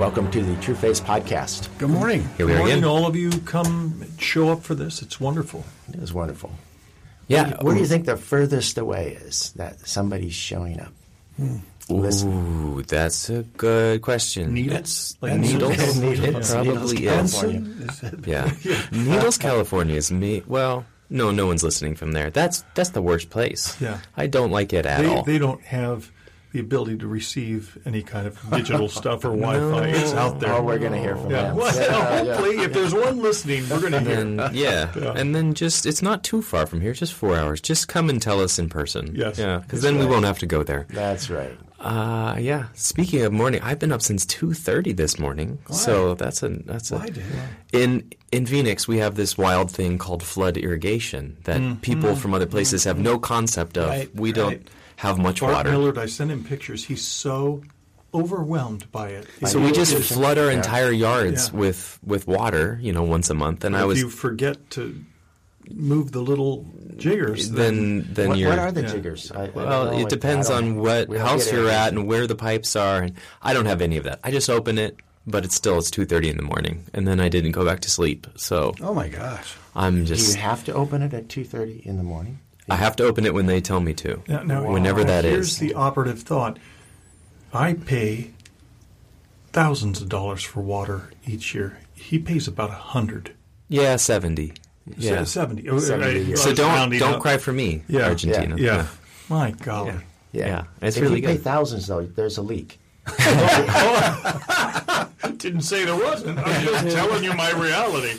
Welcome to the True Face Podcast. Good morning. Here we Good morning, again. all of you come show up for this. It's wonderful. It is wonderful. Yeah. Where do you think the furthest away is that somebody's showing up? Hmm. Listen. Ooh, that's a good question. Needles? Like Like Needles? Needles. It Needles, probably is. California. Is it- Yeah. Needles, California is me. Well, no, no one's listening from there. That's that's the worst place. Yeah. I don't like it at They, all. they don't have the ability to receive any kind of digital stuff or Wi-Fi. It's out there. Oh, we're going to hear from yeah. them. Well, Yeah, yeah. hopefully, if there's one listening, we're going to hear. and yeah. Yeah. and then just it's not too far from here, just four hours. Just come and tell us in person. Yes. yeah, because then we won't have to go there. That's right. Uh, yeah. Speaking of morning, I've been up since two thirty this morning. Why? So that's a that's a Why, Dave? in in Phoenix we have this wild thing called flood irrigation that Mm-hmm. people from other places have no concept of. Right, we don't right. Have much Bart water. Millard, I sent him pictures. He's so overwhelmed by it. So we just It's- flood our entire yards Yeah. with with water, you know, once a month. And I was you forget to move the little jiggers, then then What, you're what are the yeah. jiggers? I, I Well, know it what- depends on what we house you're at and where the pipes are, and I don't have any of that. I just open it, but it's still it's two thirty in the morning, and then I didn't go back to sleep. So Oh my gosh. I'm Do you have to open it at 2.30 in the morning? I have to open it when they tell me to. Now, now, whenever that here's is. the operative thought. I pay thousands of dollars for water each year. He pays about a hundred. Yeah, seventy. Yeah. Se- seventy. Uh, 70 I- a year. I So don't don't up. cry for me, Yeah, Argentina. Yeah. My golly. Yeah. Yeah, it's if really you pay thousands, though, there's a leak. I didn't say there wasn't. I'm just telling you my reality.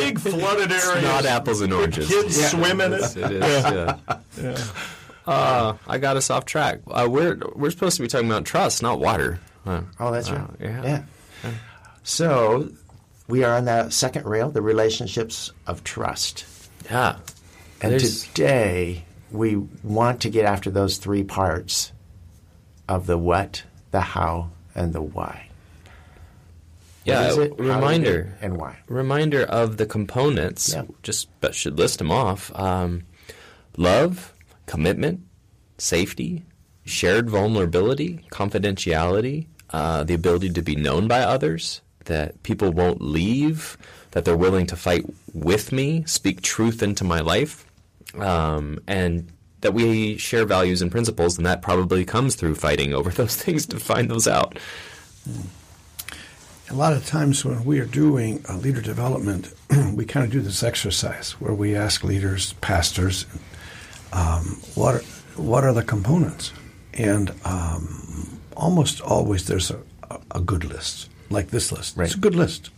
Big flooded areas. Not apples and oranges. Kids swim in It. It is Yeah. Yeah. Uh, I got us off track. Uh, we're we're supposed to be talking about trust, not water. Uh, Oh, that's uh, right. yeah. So we are on the second rail, the relationships of trust. Yeah. And There's- today we want to get after those three parts of the what, the how, and the why. Yeah, What is it? Reminder. and why. reminder of the components. Yeah. Just but should list them off. Um, love, commitment, safety, shared vulnerability, confidentiality, uh, the ability to be known by others, that people won't leave, that they're willing to fight with me, speak truth into my life, um, and that we share values and principles, and that probably comes through fighting over those things to find those out. A lot of times when we are doing uh, leader development, we kind of do this exercise where we ask leaders, pastors, um, what are, what are the components? And um, almost always there's a, a good list, like this list. Right. It's a good list.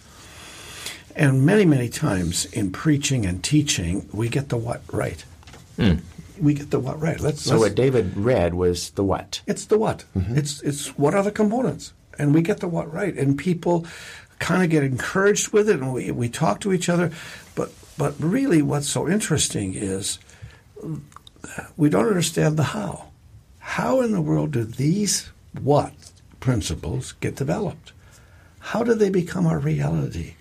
And many, many times in preaching and teaching, we get the what right. We get the what right. Let's, So let's what David read was the what. it's the what. It's it's what are the components, and we get the what right, and people kind of get encouraged with it, and we we talk to each other, but but really, what's so interesting is we don't understand the how. How in the world do these what principles get developed? How do they become our reality?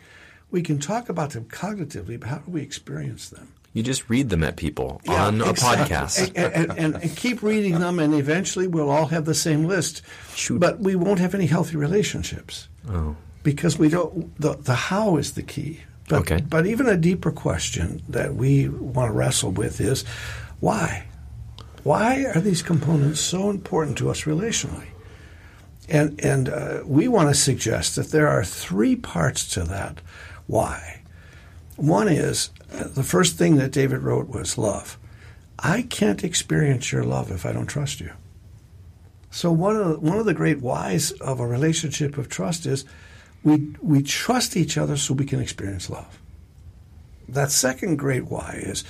We can talk about them cognitively, but how do we experience them? You just read them at people Yeah, on a exactly. podcast. And, and, and, and keep reading them, and eventually we'll all have the same list. Shoot. But we won't have any healthy relationships Oh. because we don't. The, the how is the key. But, Okay. But even a deeper question that we want to wrestle with is why? Why are these components so important to us relationally? And and uh, we want to suggest that there are three parts to that. Why? One is the first thing that David wrote was love. I can't experience your love if I don't trust you. So one of the, one of the great whys of a relationship of trust is we we trust each other so we can experience love. That second great why is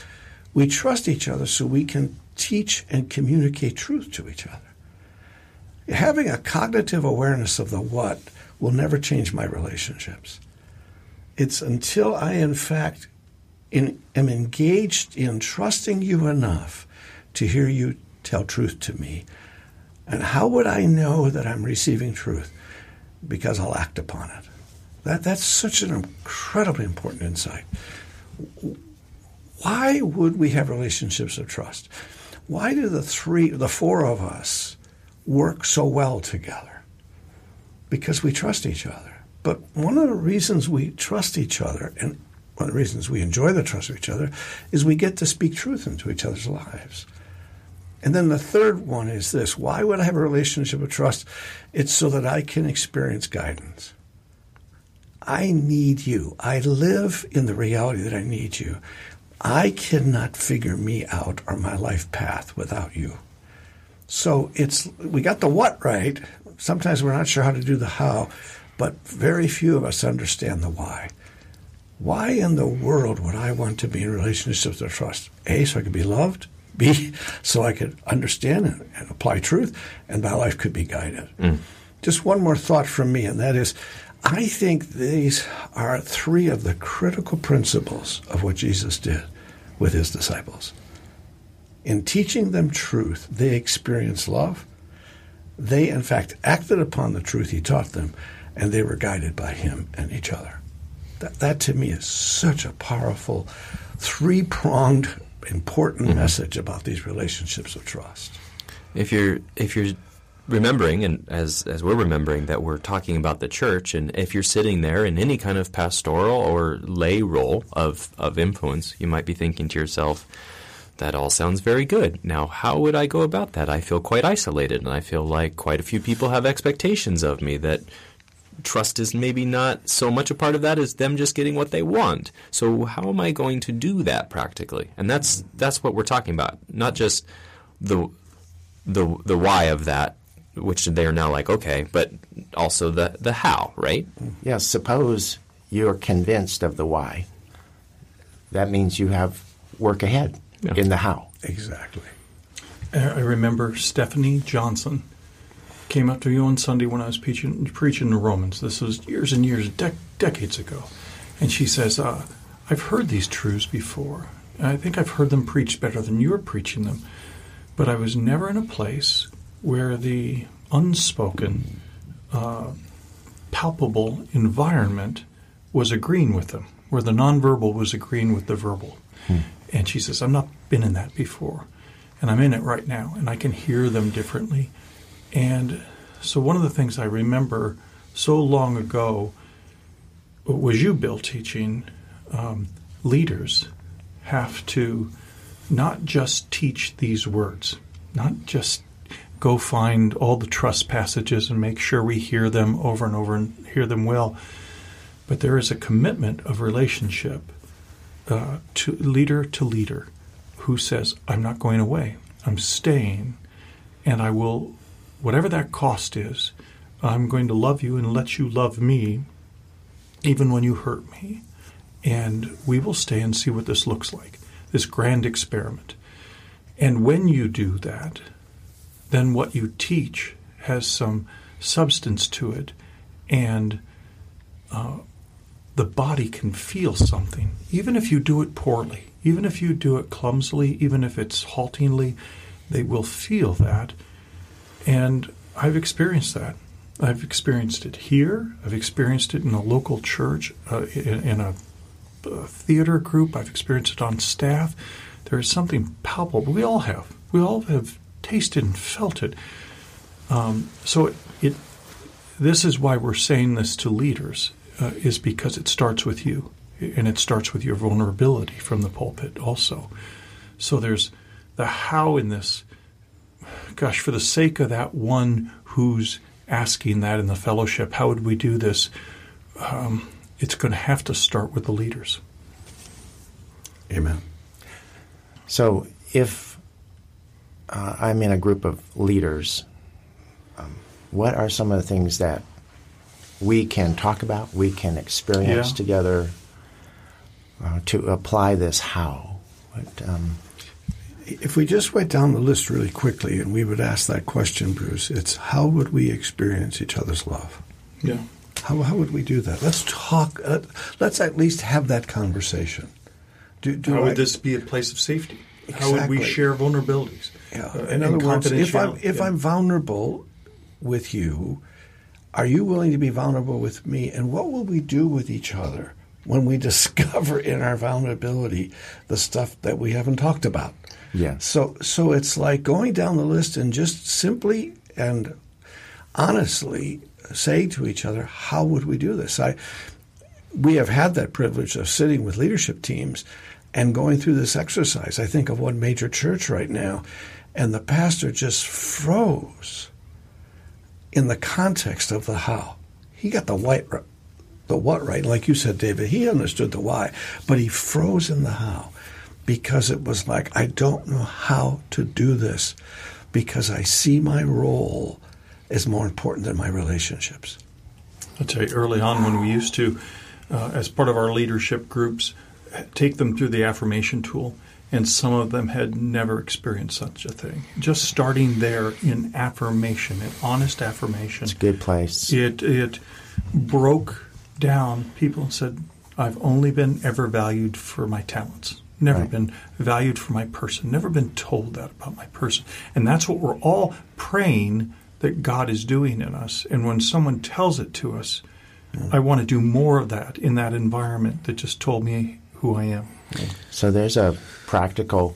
we trust each other so we can teach and communicate truth to each other. Having a cognitive awareness of the what will never change my relationships. It's until I, in fact, in, am engaged in trusting you enough to hear you tell truth to me. And how would I know that I'm receiving truth? Because I'll act upon it. That, that's such an incredibly important insight. Why would we have relationships of trust? Why do the three, the four of us, work so well together? because we trust each other. But one of the reasons we trust each other, and one of the reasons we enjoy the trust of each other, is we get to speak truth into each other's lives. And then the third one is this why would I have a relationship of trust? It's so that I can experience guidance. I need you. I live in the reality that I need you. I cannot figure me out or my life path without you. So it's we got the what right. Sometimes we're not sure how to do the how, but very few of us understand the why. Why in the world would I want to be in relationships of trust? A, so I could be loved. B, so I could understand and, and apply truth, and my life could be guided. Mm. Just one more thought from me, and that is I think these are three of the critical principles of what Jesus did with his disciples. In teaching them truth, they experienced love. They, in fact, acted upon the truth he taught them, and they were guided by him and each other. That, that to me is such a powerful, three pronged, important mm-hmm. message about these relationships of trust. If you're if you're remembering, and as as we're remembering that we're talking about the church, and if you're sitting there in any kind of pastoral or lay role of of influence, you might be thinking to yourself. That all sounds very good. Now, how would I go about that? I feel quite isolated, and I feel like quite a few people have expectations of me that trust is maybe not so much a part of that as them just getting what they want. So how am I going to do that practically? And that's that's what we're talking about. Not just the the the why of that, which they are now like okay, but also the the how, right? Yeah. Suppose you're convinced of the why. That means you have work ahead yeah. in the how. Exactly. I remember Stephanie Johnson came up to me on Sunday when I was preaching, preaching the Romans. This was years and years, decades ago. And she says, uh, I've heard these truths before. I think I've heard them preached better than you're preaching them. But I was never in a place where the unspoken, uh, palpable environment was agreeing with them, where the nonverbal was agreeing with the verbal. Hmm. And she says, I've not been in that before. And I'm in it right now, and I can hear them differently. And so one of the things I remember so long ago was you, Bill, teaching um, leaders have to not just teach these words, not just go find all the trust passages and make sure we hear them over and over and hear them well, but there is a commitment of relationship uh, to leader to leader who says, I'm not going away, I'm staying, and I will whatever that cost is, I'm going to love you and let you love me even when you hurt me. And we will stay and see what this looks like, this grand experiment. And when you do that, then what you teach has some substance to it, and uh, the body can feel something, even if you do it poorly, even if you do it clumsily, even if it's haltingly, they will feel that and I've experienced that. I've experienced it here. I've experienced it in a local church, uh, in, in a, a, theater group. I've experienced it on staff. There is something palpable. We all have. We all have tasted and felt it. Um, so it, it, This is why we're saying this to leaders, uh, is because it starts with you, and it starts with your vulnerability from the pulpit also. So there's the how in this gosh, for the sake of that one who's asking that in the fellowship, how would we do this? Um, it's going to have to start with the leaders. Amen. So if uh, I'm in a group of leaders, um, what are some of the things that we can talk about, we can experience yeah. together uh, to apply this how? What, um, if we just went down the list really quickly and we would ask that question, Bruce, it's how would we experience each other's love? Yeah. How, how would we do that? Let's talk, uh, let's at least have that conversation. Do, do how I, would this be a place of safety? Exactly. How would we share vulnerabilities? Yeah. Uh, In other words, if, I'm, if yeah. I'm vulnerable with you, are you willing to be vulnerable with me? And what will we do with each other when we discover in our vulnerability the stuff that we haven't talked about? Yeah. So so it's like going down the list and just simply and honestly saying to each other, how would we do this? I, we have had that privilege of sitting with leadership teams and going through this exercise. I think of one major church right now, and the pastor just froze in the context of the how. He got the white, the what right, like you said, David. He understood the why, but he froze in the how because it was like I don't know how to do this because I see my role as more important than my relationships. I'll tell you, early on when we used to, uh, as part of our leadership groups, take them through the affirmation tool, and some of them had never experienced such a thing. Just starting there in affirmation, in honest affirmation, It's a good place. it it broke down people and said, "I've only been ever valued for my talents." Never Right. been valued for my person. Never been told that about my person. And that's what we're all praying that God is doing in us. And when someone tells it to us, I want to do more of that in that environment that just told me who I am. So there's a practical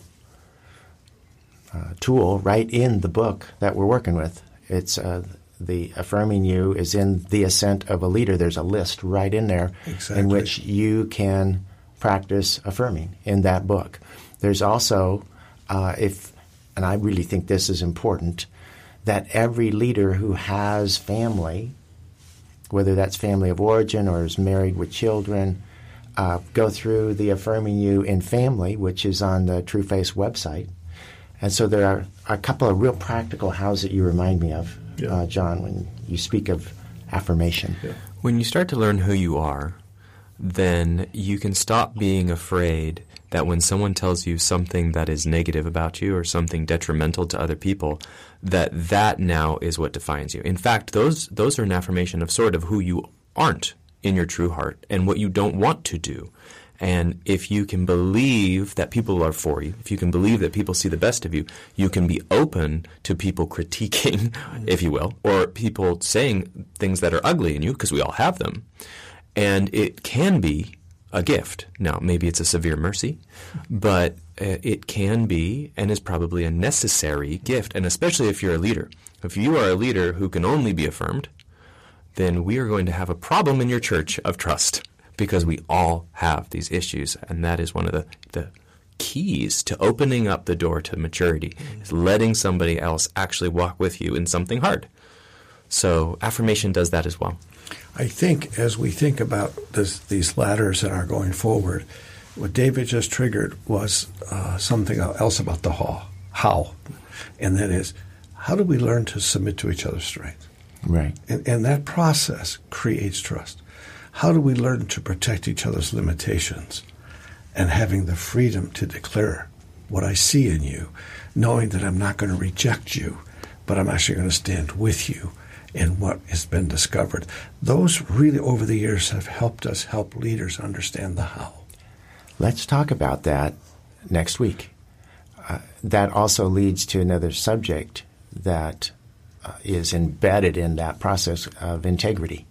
uh, tool right in the book that we're working with. It's uh, the affirming you is in the ascent of a leader. There's a list right in there Exactly. in which you can practice affirming in that book. There's also, uh, if, and I really think this is important, that every leader who has family whether that's family of origin or is married with children, uh, go through the Affirming You in Family, which is on the True Face website. And so there are a couple of real practical hows that you remind me of, Yeah. uh, John, when you speak of affirmation. When you start to learn who you are, then you can stop being afraid that when someone tells you something that is negative about you or something detrimental to other people, that that now is what defines you. In fact, those those are an affirmation of sort of who you aren't in your true heart and what you don't want to do. And if you can believe that people are for you, if you can believe that people see the best of you, you can be open to people critiquing, if you will, or people saying things that are ugly in you, because we all have them. And it can be a gift. Now, maybe it's a severe mercy, but uh, it can be and is probably a necessary gift. And especially if you're a leader. If you are a leader who can only be affirmed, then we are going to have a problem in your church of trust because we all have these issues. And that is one of the, the keys to opening up the door to maturity, is letting somebody else actually walk with you in something hard. So affirmation does that as well. I think as we think about this, these ladders that are going forward, what David just triggered was uh, something else about the how, how, and that is, how do we learn to submit to each other's strength? Right. And, and that process creates trust. How do we learn to protect each other's limitations and having the freedom to declare what I see in you, knowing that I'm not going to reject you, but I'm actually going to stand with you in what has been discovered? Those really, over the years, have helped us help leaders understand the how. Let's talk about that next week. Uh, that also leads to another subject that uh, is embedded in that process of integrity.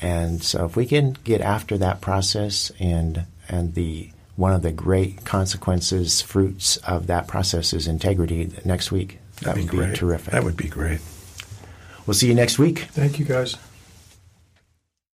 And so, if we can get after that process and and the one of the great consequences, fruits of that process is integrity next week. That That'd would be great. terrific. That would be great. We'll see you next week. Thank you, guys.